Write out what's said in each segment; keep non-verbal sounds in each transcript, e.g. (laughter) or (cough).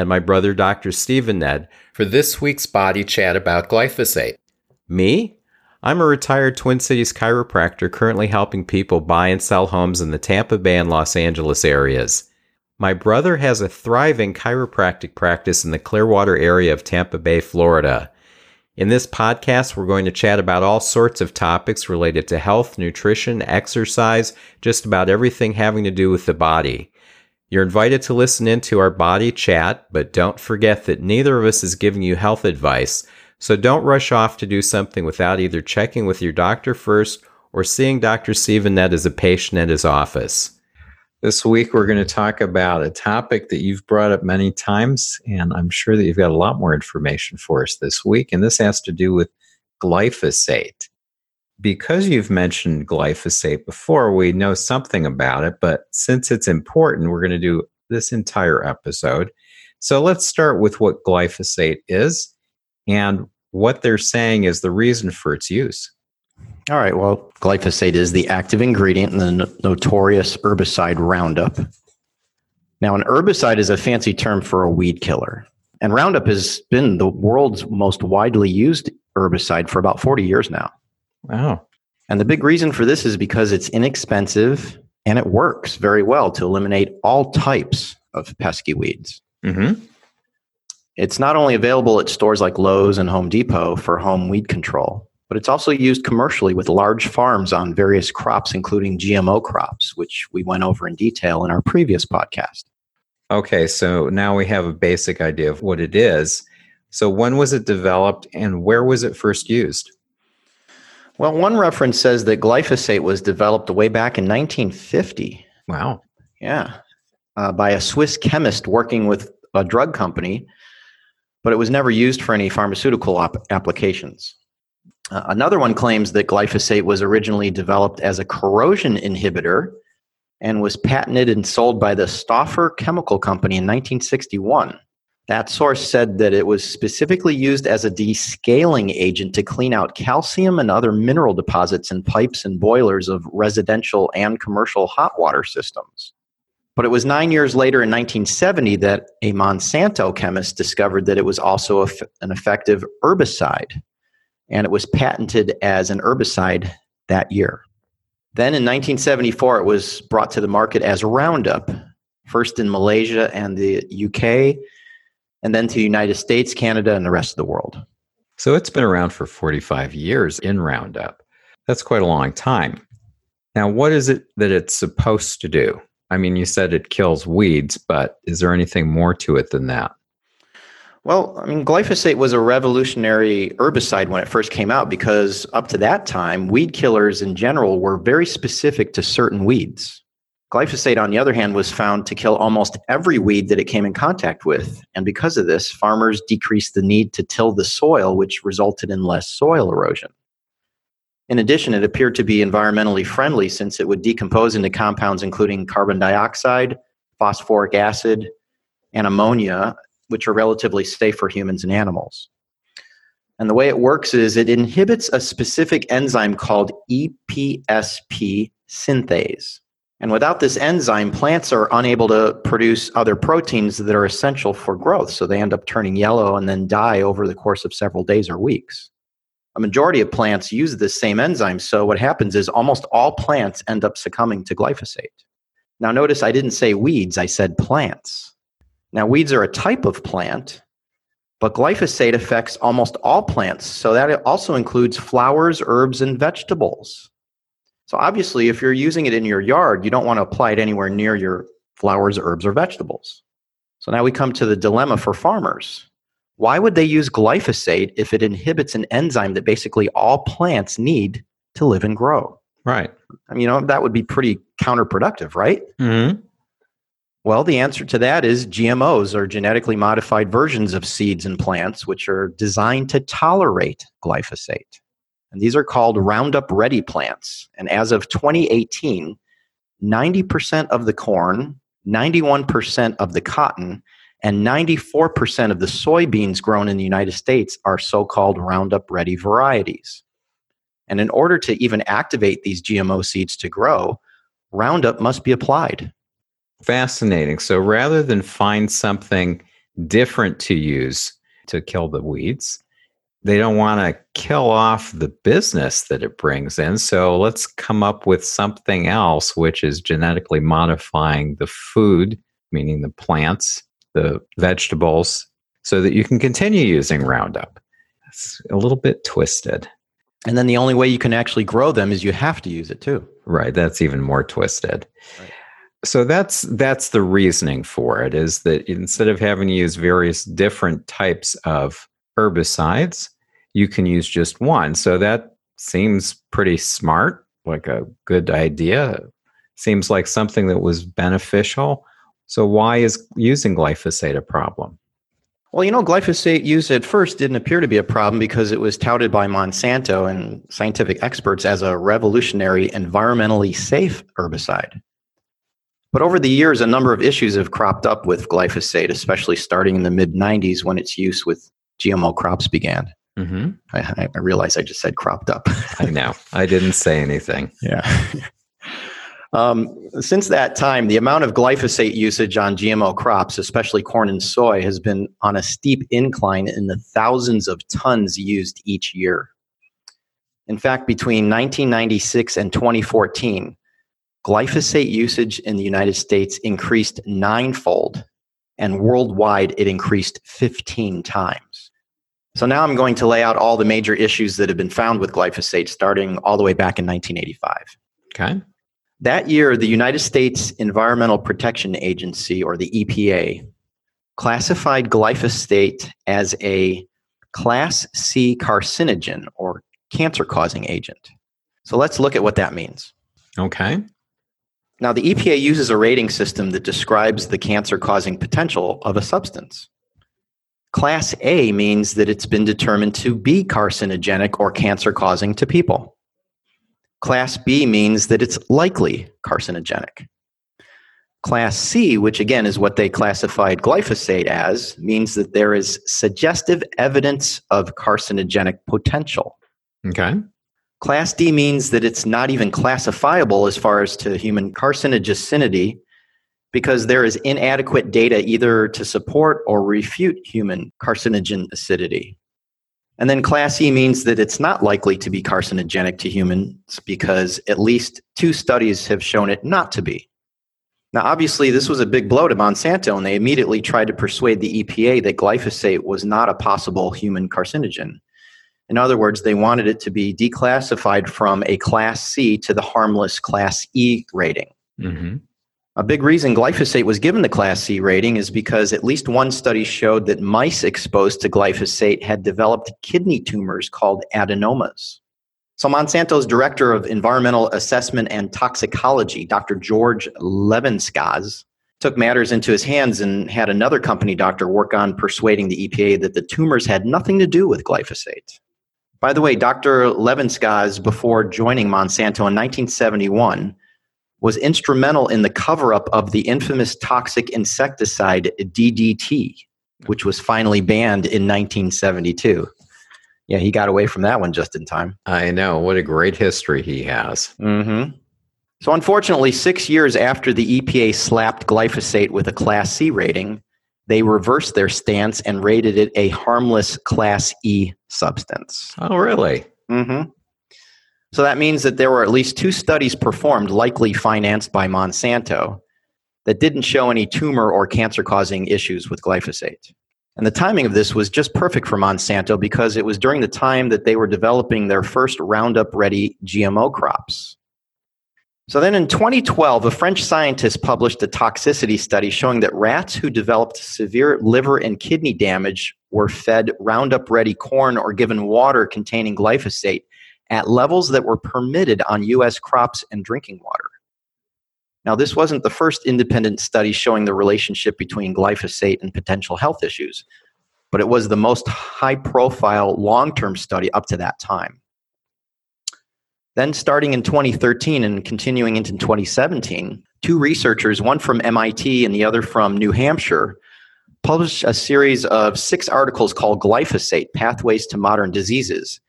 and my brother, Dr. Stephen Ned, for this week's body chat about glyphosate. Me? I'm a retired Twin Cities chiropractor currently helping people buy and sell homes in the Tampa Bay and Los Angeles areas. My brother has a thriving chiropractic practice in the Clearwater area of Tampa Bay, Florida. In this podcast, we're going to chat about all sorts of topics related to health, nutrition, exercise, just about everything having to do with the body. You're invited to listen into our body chat, but don't forget that neither of us is giving you health advice. So don't rush off to do something without either checking with your doctor first or seeing Dr. Stephen Ned as a patient at his office. This week, we're going to talk about a topic that you've brought up many times, and I'm sure that you've got a lot more information for us this week. And this has to do with glyphosate. Because you've mentioned glyphosate before, we know something about it, but since it's important, we're going to do this entire episode. So let's start with what glyphosate is and what they're saying is the reason for its use. All right. Well, glyphosate is the active ingredient in the no- notorious herbicide Roundup. Now, an herbicide is a fancy term for a weed killer. And Roundup has been the world's most widely used herbicide for about 40 years now. Wow. And the big reason for this is because it's inexpensive and it works very well to eliminate all types of pesky weeds. Mm-hmm. It's not only available at stores like Lowe's and Home Depot for home weed control, but it's also used commercially with large farms on various crops, including GMO crops, which we went over in detail in our previous podcast. Okay, so now we have a basic idea of what it is. So, when was it developed and where was it first used? Well, one reference says that glyphosate was developed way back in 1950. Wow. Yeah, uh, by a Swiss chemist working with a drug company, but it was never used for any pharmaceutical op- applications. Uh, another one claims that glyphosate was originally developed as a corrosion inhibitor and was patented and sold by the Stauffer Chemical Company in 1961. That source said that it was specifically used as a descaling agent to clean out calcium and other mineral deposits in pipes and boilers of residential and commercial hot water systems. But it was nine years later in 1970 that a Monsanto chemist discovered that it was also an effective herbicide, and it was patented as an herbicide that year. Then in 1974, it was brought to the market as Roundup, first in Malaysia and the UK, and then to the United States, Canada, and the rest of the world. So, it's been around for 45 years in Roundup. That's quite a long time. Now, what is it that it's supposed to do? I mean, you said it kills weeds, but is there anything more to it than that? Well, I mean, glyphosate was a revolutionary herbicide when it first came out because up to that time, weed killers in general were very specific to certain weeds. Glyphosate, on the other hand, was found to kill almost every weed that it came in contact with. And because of this, farmers decreased the need to till the soil, which resulted in less soil erosion. In addition, it appeared to be environmentally friendly since it would decompose into compounds including carbon dioxide, phosphoric acid, and ammonia, which are relatively safe for humans and animals. And the way it works is it inhibits a specific enzyme called EPSP synthase. And without this enzyme, plants are unable to produce other proteins that are essential for growth. So they end up turning yellow and then die over the course of several days or weeks. A majority of plants use this same enzyme. So what happens is almost all plants end up succumbing to glyphosate. Now, notice I didn't say weeds, I said plants. Now, weeds are a type of plant, but glyphosate affects almost all plants. So that also includes flowers, herbs, and vegetables. So obviously, if you're using it in your yard, you don't want to apply it anywhere near your flowers, herbs, or vegetables. So now we come to the dilemma for farmers. Why would they use glyphosate if it inhibits an enzyme that basically all plants need to live and grow? Right. I mean, you know, that would be pretty counterproductive, right? Mm-hmm. Well, the answer to that is GMOs are genetically modified versions of seeds and plants, which are designed to tolerate glyphosate. And these are called Roundup Ready plants. And as of 2018, 90% of the corn, 91% of the cotton, and 94% of the soybeans grown in the United States are so called Roundup Ready varieties. And in order to even activate these GMO seeds to grow, Roundup must be applied. Fascinating. So rather than find something different to use to kill the weeds, they don't want to kill off the business that it brings in. So let's come up with something else, which is genetically modifying the food, meaning the plants, the vegetables, so that you can continue using Roundup. It's a little bit twisted. And then the only way you can actually grow them is you have to use it too. Right. That's even more twisted. Right. So that's that's the reasoning for it is that instead of having to use various different types of herbicides, you can use just one. So that seems pretty smart, like a good idea. Seems like something that was beneficial. So why is using glyphosate a problem? Well, you know, glyphosate use at first didn't appear to be a problem because it was touted by Monsanto and scientific experts as a revolutionary, environmentally safe herbicide. But over the years, a number of issues have cropped up with glyphosate, especially starting in the mid 90s when its use with GMO crops began. Mm-hmm. I, I realize I just said cropped up. I know. I didn't say anything. (laughs) Yeah. um, since that time, the amount of glyphosate usage on GMO crops, especially corn and soy, has been on a steep incline in the thousands of tons used each year. In fact, between 1996 and 2014, glyphosate usage in the United States increased ninefold, and worldwide it increased 15 times. So now I'm going to lay out all the major issues that have been found with glyphosate starting all the way back in 1985. Okay. That year, the United States Environmental Protection Agency, or the EPA, classified glyphosate as a Class C carcinogen or cancer causing agent. So let's look at what that means. Okay. Now, the EPA uses a rating system that describes the cancer causing potential of a substance. Class A means that it's been determined to be carcinogenic or cancer causing to people. Class B means that it's likely carcinogenic. Class C, which again is what they classified glyphosate as, means that there is suggestive evidence of carcinogenic potential. Okay. Class D means that it's not even classifiable as far as to human carcinogenicity because there is inadequate data either to support or refute human carcinogenicity. And then class E means that it's not likely to be carcinogenic to humans because at least two studies have shown it not to be. Now, obviously, this was a big blow to Monsanto, and they immediately tried to persuade the EPA that glyphosate was not a possible human carcinogen. In other words, they wanted it to be declassified from a Class C to the harmless Class E rating. Mm-hmm. A big reason glyphosate was given the Class C rating is because at least one study showed that mice exposed to glyphosate had developed kidney tumors called adenomas. So, Monsanto's director of environmental assessment and toxicology, Dr. George Levinskas, took matters into his hands and had another company doctor work on persuading the EPA that the tumors had nothing to do with glyphosate. By the way, Dr. Levinskas, before joining Monsanto in 1971, was instrumental in the cover up of the infamous toxic insecticide DDT, which was finally banned in 1972. Yeah, he got away from that one just in time. I know. What a great history he has. Mm-hmm. So, unfortunately, six years after the EPA slapped glyphosate with a Class C rating, they reversed their stance and rated it a harmless Class E substance. Oh, really? Mm-hmm. So that means that there were at least two studies performed, likely financed by Monsanto, that didn't show any tumor or cancer causing issues with glyphosate. And the timing of this was just perfect for Monsanto because it was during the time that they were developing their first Roundup Ready GMO crops. So then in 2012, a French scientist published a toxicity study showing that rats who developed severe liver and kidney damage were fed Roundup Ready corn or given water containing glyphosate at levels that were permitted on U.S. crops and drinking water. Now, this wasn't the first independent study showing the relationship between glyphosate and potential health issues, but it was the most high profile long term study up to that time. Then, starting in 2013 and continuing into 2017, two researchers, one from MIT and the other from New Hampshire, published a series of six articles called Glyphosate Pathways to Modern Diseases.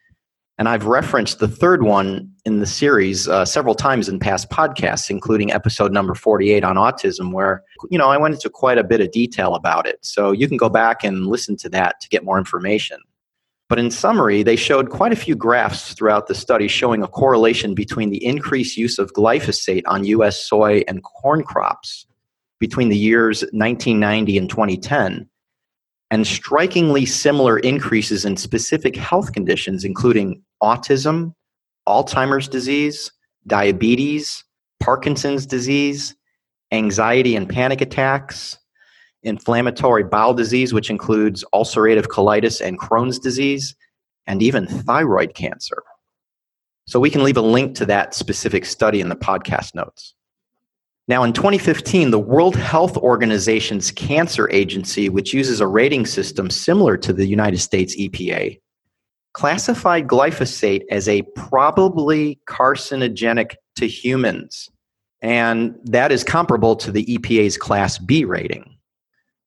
And I've referenced the third one in the series uh, several times in past podcasts, including episode number 48 on autism, where, you know, I went into quite a bit of detail about it. So you can go back and listen to that to get more information. But in summary, they showed quite a few graphs throughout the study showing a correlation between the increased use of glyphosate on U.S. soy and corn crops between the years 1990 and 2010, and strikingly similar increases in specific health conditions, including autism, Alzheimer's disease, diabetes, Parkinson's disease, anxiety and panic attacks, inflammatory bowel disease, which includes ulcerative colitis and Crohn's disease, and even thyroid cancer. So we can leave a link to that specific study in the podcast notes. Now, in 2015, the World Health Organization's cancer agency, which uses a rating system similar to the United States EPA, classified glyphosate as a probably carcinogenic to humans. And that is comparable to the EPA's Class B rating.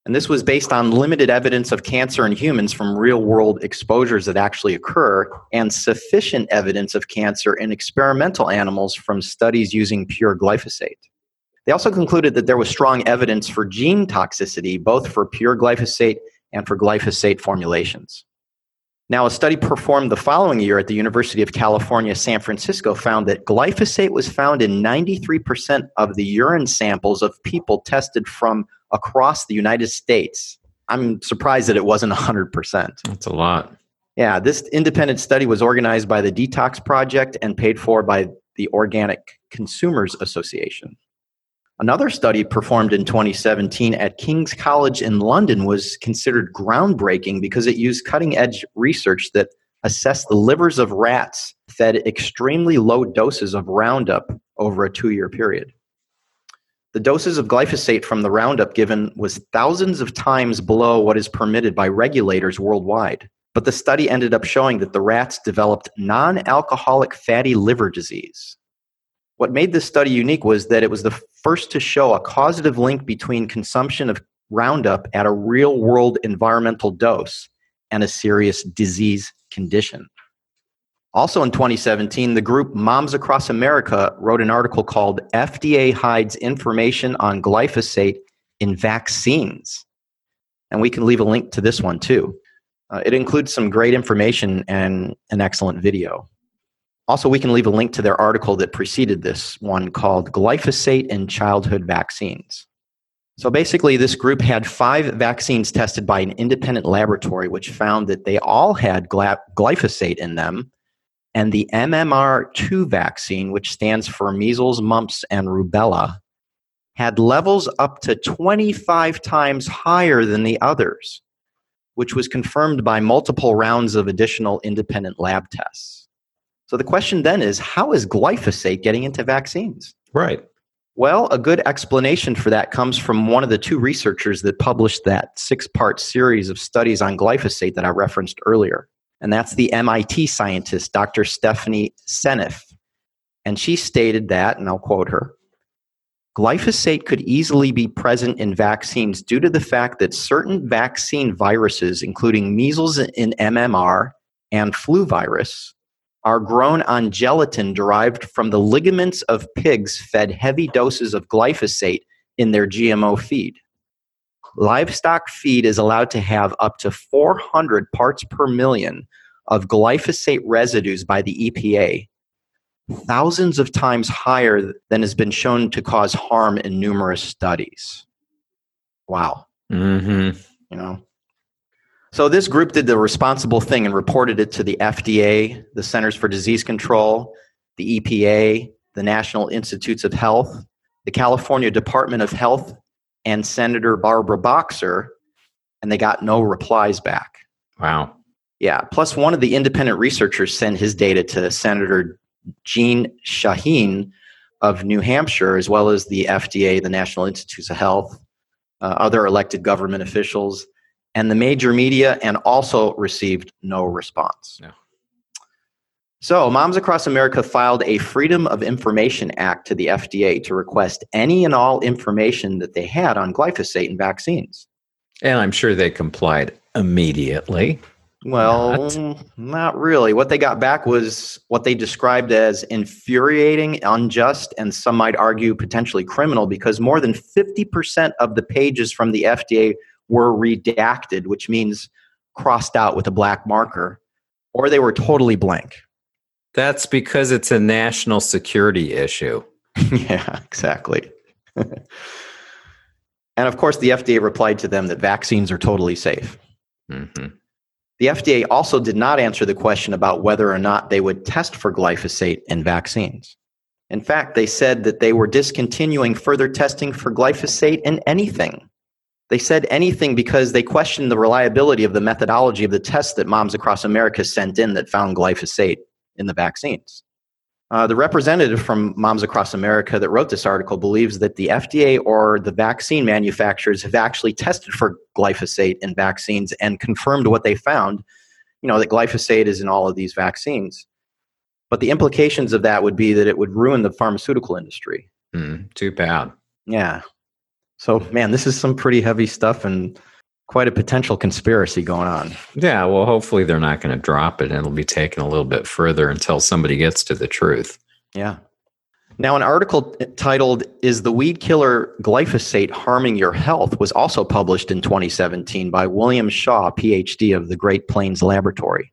And this was based on limited evidence of cancer in humans from real world exposures that actually occur and sufficient evidence of cancer in experimental animals from studies using pure glyphosate. They also concluded that there was strong evidence for genotoxicity, both for pure glyphosate and for glyphosate formulations. Now, a study performed the following year at the University of California, San Francisco found that glyphosate was found in 93% of the urine samples of people tested from across the United States. I'm surprised that it wasn't 100%. That's a lot. Yeah, this independent study was organized by the Detox Project and paid for by the Organic Consumers Association. Another study performed in 2017 at King's College in London was considered groundbreaking because it used cutting edge research that assessed the livers of rats fed extremely low doses of Roundup over a two year period. The doses of glyphosate from the Roundup given was thousands of times below what is permitted by regulators worldwide. But the study ended up showing that the rats developed non alcoholic fatty liver disease. What made this study unique was that it was the first to show a causative link between consumption of Roundup at a real world environmental dose and a serious disease condition. Also in 2017, the group Moms Across America wrote an article called FDA Hides Information on Glyphosate in Vaccines. And we can leave a link to this one too. Uh, it includes some great information and an excellent video. Also, we can leave a link to their article that preceded this one called Glyphosate and Childhood Vaccines. So basically, this group had five vaccines tested by an independent laboratory, which found that they all had glyphosate in them. And the MMR2 vaccine, which stands for measles, mumps, and rubella, had levels up to 25 times higher than the others, which was confirmed by multiple rounds of additional independent lab tests. So the question then is how is glyphosate getting into vaccines? Right. Well, a good explanation for that comes from one of the two researchers that published that six part series of studies on glyphosate that I referenced earlier. And that's the MIT scientist, Dr. Stephanie Seneff. And she stated that, and I'll quote her glyphosate could easily be present in vaccines due to the fact that certain vaccine viruses, including measles in MMR and flu virus, are grown on gelatin derived from the ligaments of pigs fed heavy doses of glyphosate in their GMO feed. Livestock feed is allowed to have up to 400 parts per million of glyphosate residues by the EPA, thousands of times higher than has been shown to cause harm in numerous studies. Wow. Mm-hmm. You know, so this group did the responsible thing and reported it to the FDA, the Centers for Disease Control, the EPA, the National Institutes of Health, the California Department of Health, and Senator Barbara Boxer, and they got no replies back. Wow. Yeah. Plus, one of the independent researchers sent his data to Senator Jeanne Shaheen of New Hampshire, as well as the FDA, the National Institutes of Health, uh, other elected government officials, and the major media, and also received no response. No. So, Moms Across America filed a Freedom of Information Act to the FDA to request any and all information that they had on glyphosate and vaccines. And I'm sure they complied immediately. Well, not. not really. What they got back was what they described as infuriating, unjust, and some might argue potentially criminal because more than 50% of the pages from the FDA were redacted, which means crossed out with a black marker, or they were totally blank. That's because it's a national security issue. (laughs) yeah, exactly. (laughs) and of course, the FDA replied to them that vaccines are totally safe. Mm-hmm. The FDA also did not answer the question about whether or not they would test for glyphosate in vaccines. In fact, they said that they were discontinuing further testing for glyphosate in anything. They said anything because they questioned the reliability of the methodology of the tests that Moms Across America sent in that found glyphosate in the vaccines. Uh, the representative from Moms Across America that wrote this article believes that the FDA or the vaccine manufacturers have actually tested for glyphosate in vaccines and confirmed what they found. You know, that glyphosate is in all of these vaccines. But the implications of that would be that it would ruin the pharmaceutical industry. Mm, too bad. Yeah. So, man, this is some pretty heavy stuff. And quite a potential conspiracy going on. Yeah, well, hopefully they're not going to drop it and it'll be taken a little bit further until somebody gets to the truth. Yeah. Now, an article titled, Is the Weed Killer Glyphosate Harming Your Health? was also published in 2017 by William Shaw, PhD of the Great Plains Laboratory.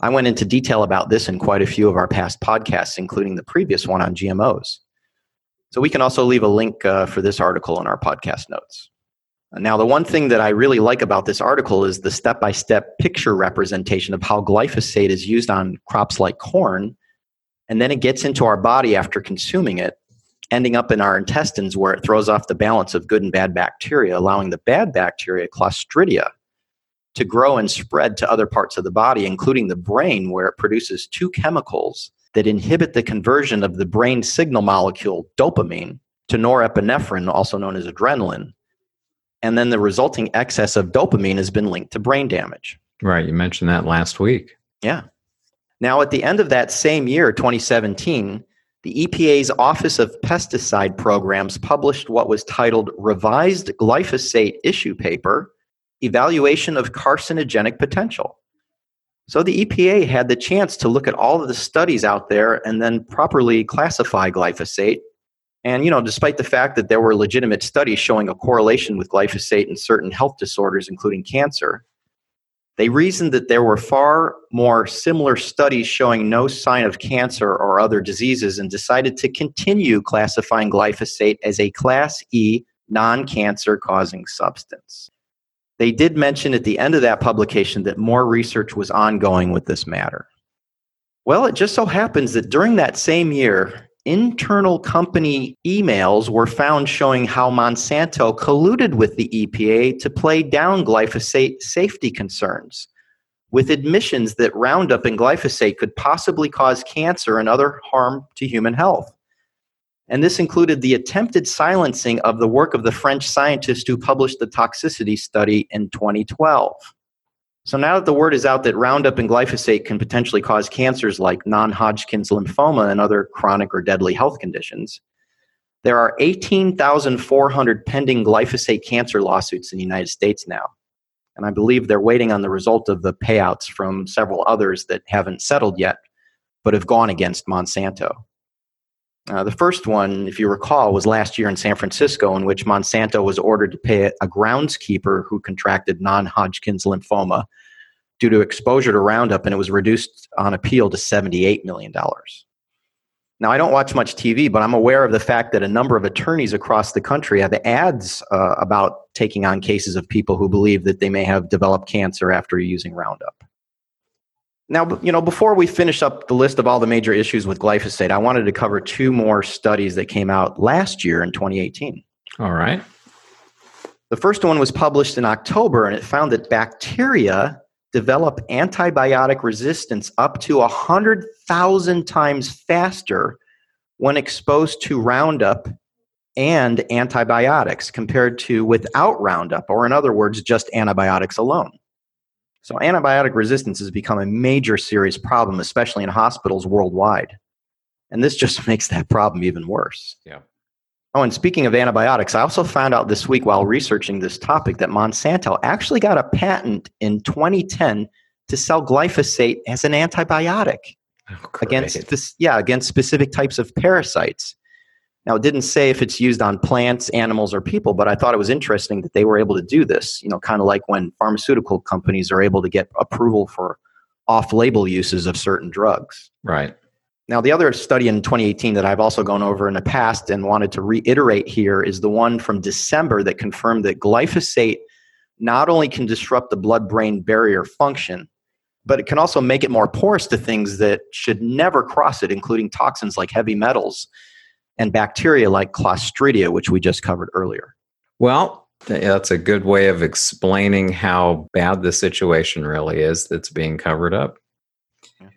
I went into detail about this in quite a few of our past podcasts, including the previous one on GMOs. So we can also leave a link uh, for this article in our podcast notes. Now, the one thing that I really like about this article is the step by step picture representation of how glyphosate is used on crops like corn. And then it gets into our body after consuming it, ending up in our intestines where it throws off the balance of good and bad bacteria, allowing the bad bacteria, Clostridia, to grow and spread to other parts of the body, including the brain, where it produces two chemicals that inhibit the conversion of the brain signal molecule dopamine to norepinephrine, also known as adrenaline and then the resulting excess of dopamine has been linked to brain damage. Right. You mentioned that last week. Yeah. Now, at the end of that same year, 2017, the EPA's Office of Pesticide Programs published what was titled Revised Glyphosate Issue Paper Evaluation of Carcinogenic Potential. So the EPA had the chance to look at all of the studies out there and then properly classify glyphosate and you know, despite the fact that there were legitimate studies showing a correlation with glyphosate and certain health disorders, including cancer, they reasoned that there were far more similar studies showing no sign of cancer or other diseases and decided to continue classifying glyphosate as a Class E non cancer causing substance. They did mention at the end of that publication that more research was ongoing with this matter. Well, it just so happens that during that same year, internal company emails were found showing how Monsanto colluded with the EPA to play down glyphosate safety concerns, with admissions that Roundup and glyphosate could possibly cause cancer and other harm to human health. And this included the attempted silencing of the work of the French scientist who published the toxicity study in 2012. So now that the word is out that Roundup and glyphosate can potentially cause cancers like non Hodgkin's lymphoma and other chronic or deadly health conditions, there are 18,400 pending glyphosate cancer lawsuits in the United States now. And I believe they're waiting on the result of the payouts from several others that haven't settled yet, but have gone against Monsanto. Uh, the first one, if you recall, was last year in San Francisco, in which Monsanto was ordered to pay a groundskeeper who contracted non Hodgkin's lymphoma due to exposure to Roundup, and it was reduced on appeal to $78 million. Now, I don't watch much TV, but I'm aware of the fact that a number of attorneys across the country have ads uh, about taking on cases of people who believe that they may have developed cancer after using Roundup. Now, you know, before we finish up the list of all the major issues with glyphosate, I wanted to cover two more studies that came out last year in 2018. All right. The first one was published in October, and it found that bacteria develop antibiotic resistance up to 100,000 times faster when exposed to Roundup and antibiotics compared to without Roundup, or in other words, just antibiotics alone. So, antibiotic resistance has become a major serious problem, especially in hospitals worldwide. And this just (laughs) makes that problem even worse. Yeah. Oh, and speaking of antibiotics, I also found out this week while researching this topic that Monsanto actually got a patent in 2010 to sell glyphosate as an antibiotic Oh, against this, yeah, against specific types of parasites. Now, it didn't say if it's used on plants, animals, or people, but I thought it was interesting that they were able to do this. You know, kind of like when pharmaceutical companies are able to get approval for off-label uses of certain drugs. Right. Now, the other study in 2018 that I've also gone over in the past and wanted to reiterate here is the one from December that confirmed that glyphosate not only can disrupt the blood brain barrier function, but it can also make it more porous to things that should never cross it, including toxins like heavy metals and bacteria like Clostridia, which we just covered earlier. Well, that's a good way of explaining how bad the situation really is that's being covered up. Yeah.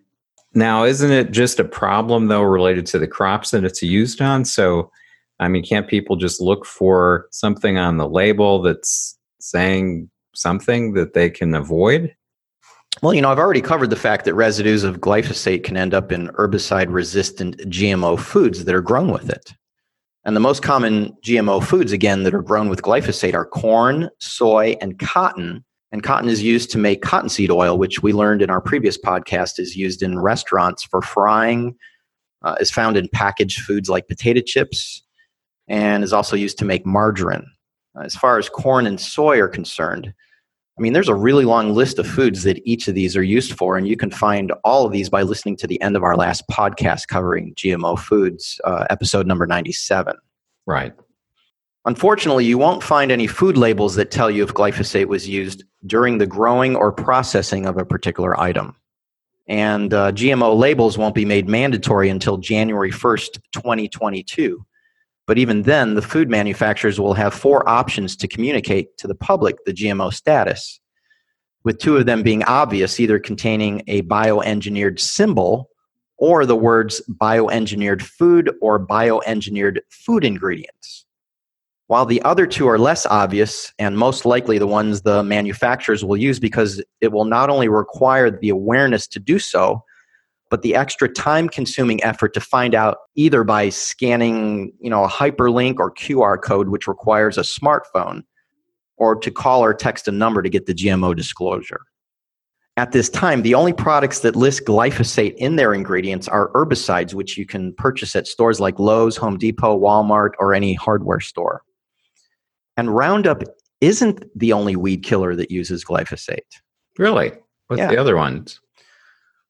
Now, isn't it just a problem, though, related to the crops that it's used on? So, I mean, can't people just look for something on the label that's saying something that they can avoid? Well, you know, I've already covered the fact that residues of glyphosate can end up in herbicide resistant GMO foods that are grown with it. And the most common GMO foods, again, that are grown with glyphosate are corn, soy, and cotton. And cotton is used to make cottonseed oil, which we learned in our previous podcast is used in restaurants for frying, uh, is found in packaged foods like potato chips, and is also used to make margarine. Uh, as far as corn and soy are concerned, I mean, there's a really long list of foods that each of these are used for, and you can find all of these by listening to the end of our last podcast covering GMO foods, uh, episode number 97. Right. Unfortunately, you won't find any food labels that tell you if glyphosate was used during the growing or processing of a particular item. And uh, GMO labels won't be made mandatory until January 1st, 2022. But even then, the food manufacturers will have four options to communicate to the public the GMO status, with two of them being obvious, either containing a bioengineered symbol or the words bioengineered food or bioengineered food ingredients. While the other two are less obvious and most likely the ones the manufacturers will use because it will not only require the awareness to do so, but the extra time consuming effort to find out either by scanning you know a hyperlink or qr code which requires a smartphone or to call or text a number to get the gmo disclosure at this time the only products that list glyphosate in their ingredients are herbicides which you can purchase at stores like lowes home depot walmart or any hardware store and roundup isn't the only weed killer that uses glyphosate Really? What's Yeah. the other ones?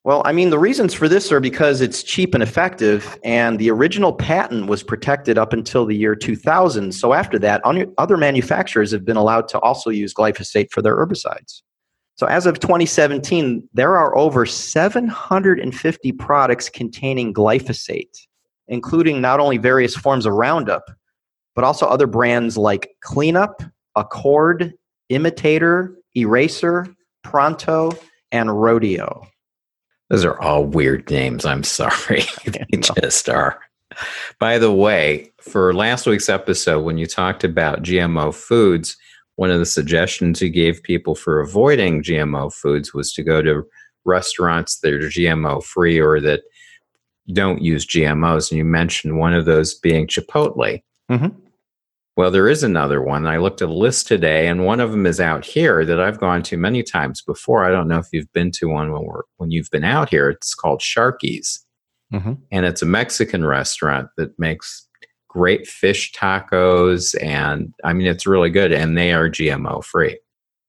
Well, I mean, the reasons for this are because it's cheap and effective, and the original patent was protected up until the year 2000. So after that, other manufacturers have been allowed to also use glyphosate for their herbicides. So as of 2017, there are over 750 products containing glyphosate, including not only various forms of Roundup, but also other brands like Cleanup, Accord, Imitator, Eraser, Pronto, and Rodeo. Those are all weird names. I'm sorry. (laughs) (laughs) they just are. By the way, for last week's episode, when you talked about GMO foods, one of the suggestions you gave people for avoiding GMO foods was to go to restaurants that are GMO free or that don't use GMOs. And you mentioned one of those being Chipotle. Mhm. Well, there is another one. I looked at a list today, and one of them is out here that I've gone to many times before. I don't know if you've been to one when we're when you've been out here. It's called Sharky's, Mhm. and it's a Mexican restaurant that makes great fish tacos, and I mean it's really good, and they are GMO free.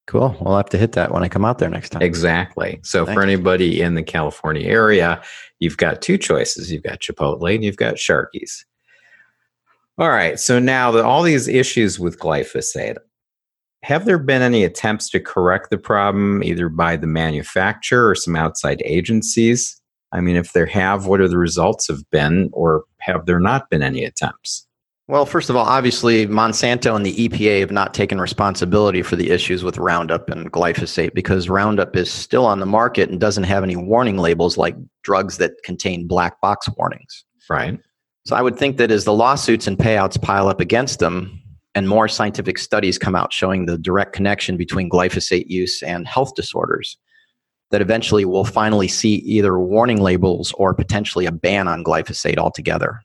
Cool. We'll have to hit that when I come out there next time. Exactly. So for anybody in the California area, you've got two choices. You've got Chipotle and you've got Sharky's. All right. So now that all these issues with glyphosate, have there been any attempts to correct the problem either by the manufacturer or some outside agencies? I mean, if there have, what are the results have been, or have there not been any attempts? Well, first of all, obviously, Monsanto and the EPA have not taken responsibility for the issues with Roundup and glyphosate because Roundup is still on the market and doesn't have any warning labels like drugs that contain black box warnings. Right. So I would think that as the lawsuits and payouts pile up against them, and more scientific studies come out showing the direct connection between glyphosate use and health disorders, that eventually we'll finally see either warning labels or potentially a ban on glyphosate altogether.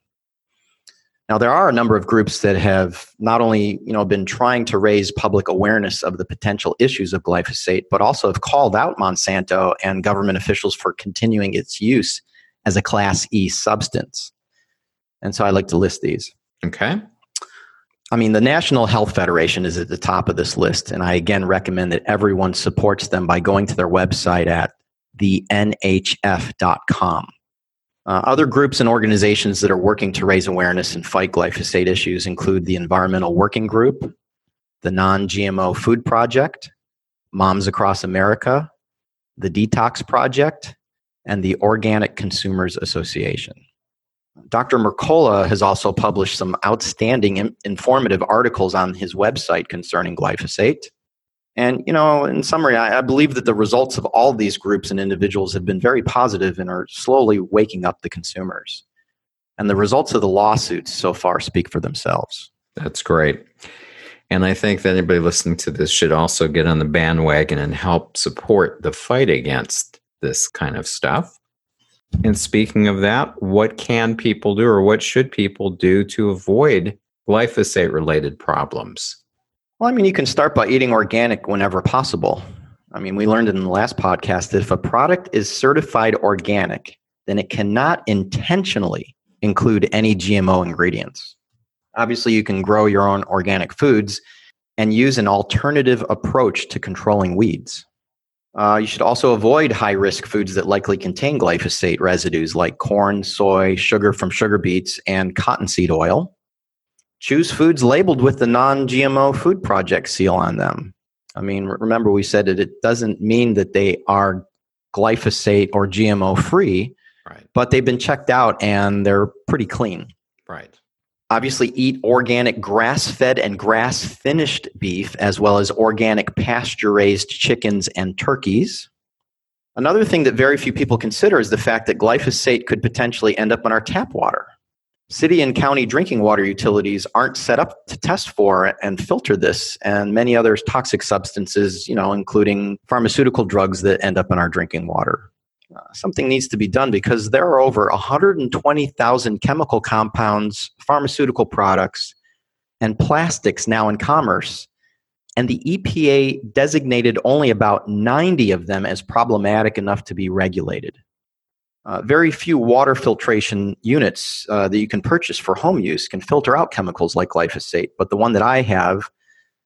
Now, there are a number of groups that have not only you know, been trying to raise public awareness of the potential issues of glyphosate, but also have called out Monsanto and government officials for continuing its use as a Class E substance. And so I like to list these. Okay. I mean, the National Health Federation is at the top of this list, and I again recommend that everyone supports them by going to their website at thenhf.com. Uh, other groups and organizations that are working to raise awareness and fight glyphosate issues include the Environmental Working Group, the Non GMO Food Project, Moms Across America, the Detox Project, and the Organic Consumers Association. Dr. Mercola has also published some outstanding informative articles on his website concerning glyphosate. And, you know, in summary, I, I, believe that the results of all these groups and individuals have been very positive and are slowly waking up the consumers. And the results of the lawsuits so far speak for themselves. That's great. And I think that anybody listening to this should also get on the bandwagon and help support the fight against this kind of stuff. And speaking of that, what can people do or what should people do to avoid glyphosate related problems? Well, I mean, you can start by eating organic whenever possible. I mean, we learned in the last podcast that if a product is certified organic, then it cannot intentionally include any GMO ingredients. Obviously, you can grow your own organic foods and use an alternative approach to controlling weeds. Uh, you should also avoid high risk foods that likely contain glyphosate residues like corn, soy, sugar from sugar beets, and cottonseed oil. Choose foods labeled with the non GMO Food Project seal on them. I mean, remember, we said that it doesn't mean that they are glyphosate or GMO free, right. but they've been checked out and they're pretty clean. Right. Obviously, eat organic grass fed and grass finished beef, as well as organic pasture raised chickens and turkeys. Another thing that very few people consider is the fact that glyphosate could potentially end up in our tap water. City and county drinking water utilities aren't set up to test for and filter this and many other toxic substances, you know, including pharmaceutical drugs that end up in our drinking water. Uh, something needs to be done because there are over 120,000 chemical compounds, pharmaceutical products, and plastics now in commerce. And the EPA designated only about 90 of them as problematic enough to be regulated. Uh, very few water filtration units uh, that you can purchase for home use can filter out chemicals like glyphosate, but the one that I have,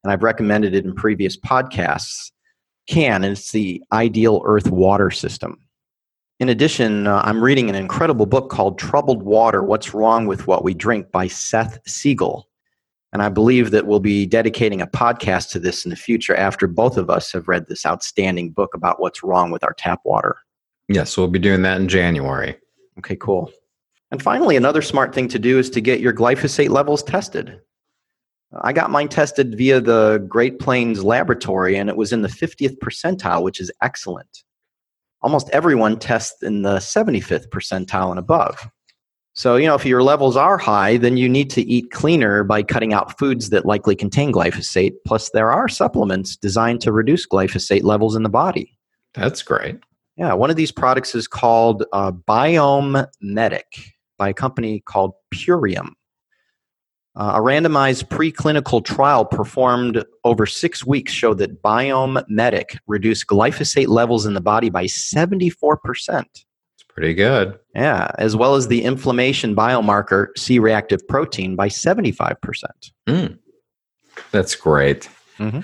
and I've recommended it in previous podcasts, can, and it's the Ideal Earth Water System. In addition, uh, I'm reading an incredible book called Troubled Water What's Wrong with What We Drink by Seth Siegel. And I believe that we'll be dedicating a podcast to this in the future after both of us have read this outstanding book about what's wrong with our tap water. Yes, we'll be doing that in January. Okay, cool. And finally, another smart thing to do is to get your glyphosate levels tested. I got mine tested via the Great Plains Laboratory, and it was in the 50th percentile, which is excellent almost everyone tests in the 75th percentile and above. So, you know, if your levels are high, then you need to eat cleaner by cutting out foods that likely contain glyphosate. Plus, there are supplements designed to reduce glyphosate levels in the body. That's great. Yeah, one of these products is called uh, Biome Medic by a company called Purium. Uh, a randomized preclinical trial performed over six weeks showed that Biome Medic reduced glyphosate levels in the body by 74%. It's pretty good. Yeah, as well as the inflammation biomarker C reactive protein by 75%. Mm, that's great. Mm-hmm.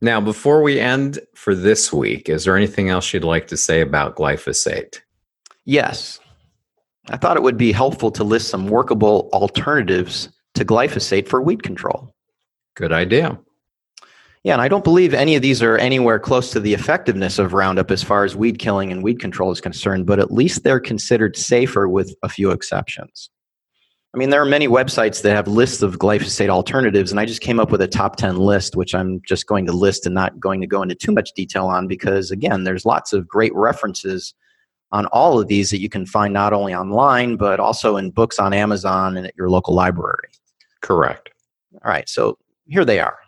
Now, before we end for this week, is there anything else you'd like to say about glyphosate? Yes. I thought it would be helpful to list some workable alternatives to glyphosate for weed control. Good idea. Yeah, and I don't believe any of these are anywhere close to the effectiveness of Roundup as far as weed killing and weed control is concerned, but at least they're considered safer with a few exceptions. I mean, there are many websites that have lists of glyphosate alternatives, and I just came up with a top 10 list, which I'm just going to list and not going to go into too much detail on because, again, there's lots of great references on all of these that you can find not only online, but also in books on Amazon and at your local library. Correct. All right, so here they are.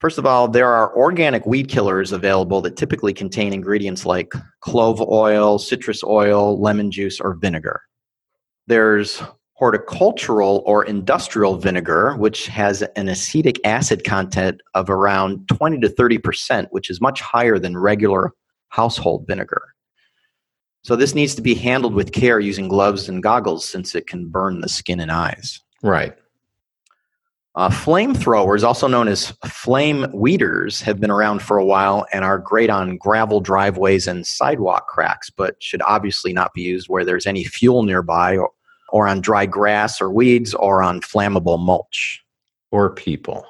First of all, there are organic weed killers available that typically contain ingredients like clove oil, citrus oil, lemon juice, or vinegar. There's horticultural or industrial vinegar, which has an acetic acid content of around 20 to 30%, which is much higher than regular household vinegar. So, this needs to be handled with care using gloves and goggles since it can burn the skin and eyes. Right. Uh, flamethrowers, also known as flame weeders, have been around for a while and are great on gravel driveways and sidewalk cracks, but should obviously not be used where there's any fuel nearby or, or on dry grass or weeds or on flammable mulch. Or people.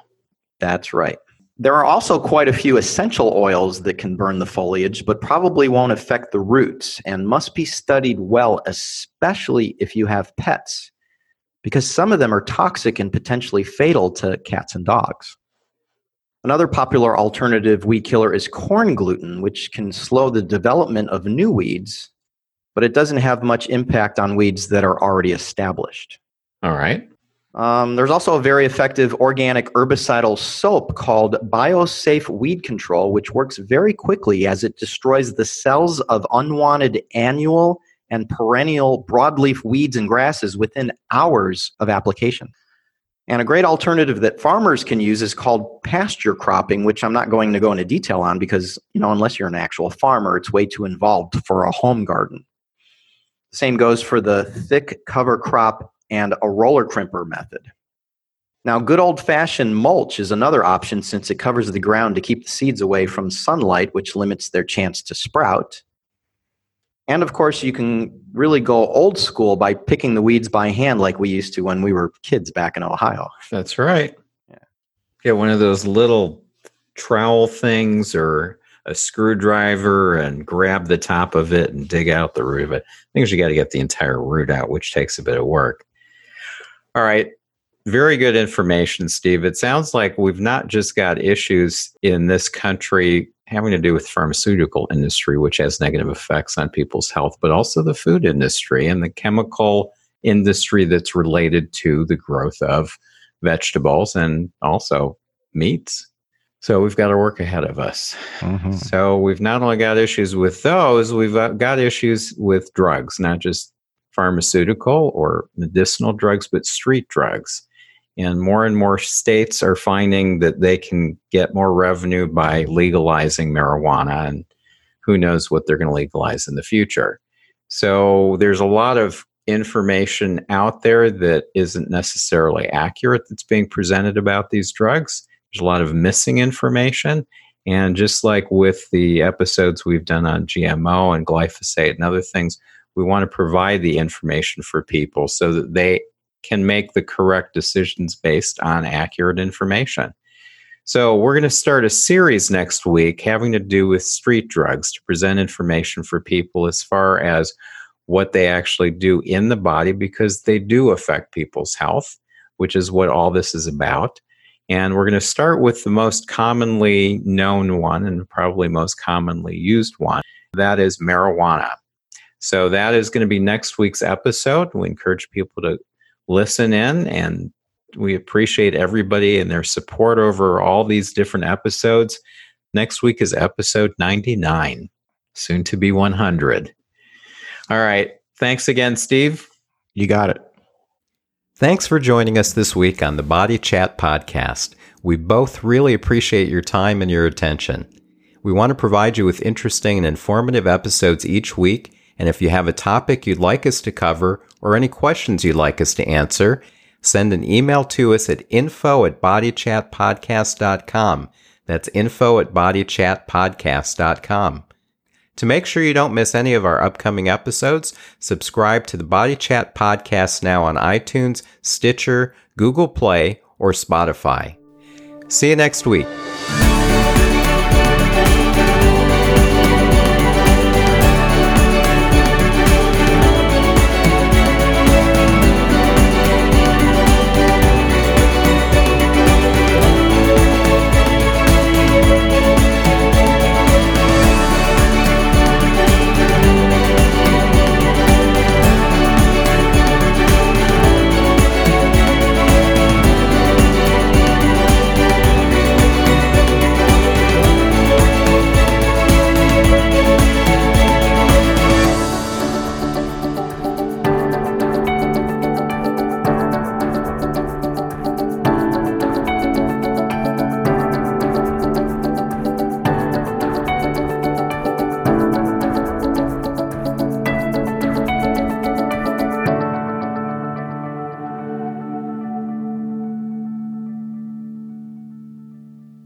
That's right. There are also quite a few essential oils that can burn the foliage, but probably won't affect the roots and must be studied well, especially if you have pets, because some of them are toxic and potentially fatal to cats and dogs. Another popular alternative weed killer is corn gluten, which can slow the development of new weeds but it doesn't have much impact on weeds that are already established. All right. Um, there's also a very effective organic herbicidal soap called BioSafe Weed Control, which works very quickly as it destroys the cells of unwanted annual and perennial broadleaf weeds and grasses within hours of application. And a great alternative that farmers can use is called pasture cropping, which I'm not going to go into detail on because, you know, unless you're an actual farmer, it's way too involved for a home garden. Same goes for the thick cover crop and a roller crimper method. Now, good old fashioned mulch is another option since it covers the ground to keep the seeds away from sunlight, which limits their chance to sprout. And of course, you can really go old school by picking the weeds by hand like we used to when we were kids back in Ohio. That's right. Yeah. Get one of those little trowel things or a screwdriver and grab the top of it and dig out the root of it. I think you got to get the entire root out, which takes a bit of work. All right. Very good information, Steve. It sounds like we've not just got issues in this country having to do with pharmaceutical industry, which has negative effects on people's health, but also the food industry and the chemical industry that's related to the growth of vegetables and also meats. So we've got our work ahead of us. Mm-hmm. So we've not only got issues with those, we've uh, got issues with drugs, not just pharmaceutical or medicinal drugs, but street drugs. And more and more states are finding that they can get more revenue by legalizing marijuana, and who knows what they're going to legalize in the future. So there's a lot of information out there that isn't necessarily accurate that's being presented about these drugs. There's a lot of missing information. And just like with the episodes we've done on GMO and glyphosate and other things, we want to provide the information for people so that they can make the correct decisions based on accurate information. So, we're going to start a series next week having to do with street drugs to present information for people as far as what they actually do in the body because they do affect people's health, which is what all this is about. And we're going to start with the most commonly known one and probably most commonly used one that is marijuana. So that is going to be next week's episode. We encourage people to listen in and we appreciate everybody and their support over all these different episodes. Next week is episode 99, soon to be 100. All right. Thanks again, Steve. You got it. Thanks for joining us this week on the Body Chat Podcast. We both really appreciate your time and your attention. We want to provide you with interesting and informative episodes each week, and if you have a topic you'd like us to cover or any questions you'd like us to answer, send an email to us at info at bodychatpodcast.com. That's info at bodychatpodcast.com. To make sure you don't miss any of our upcoming episodes, subscribe to the Body Chat Podcast now on iTunes, Stitcher, Google Play, or Spotify. See you next week.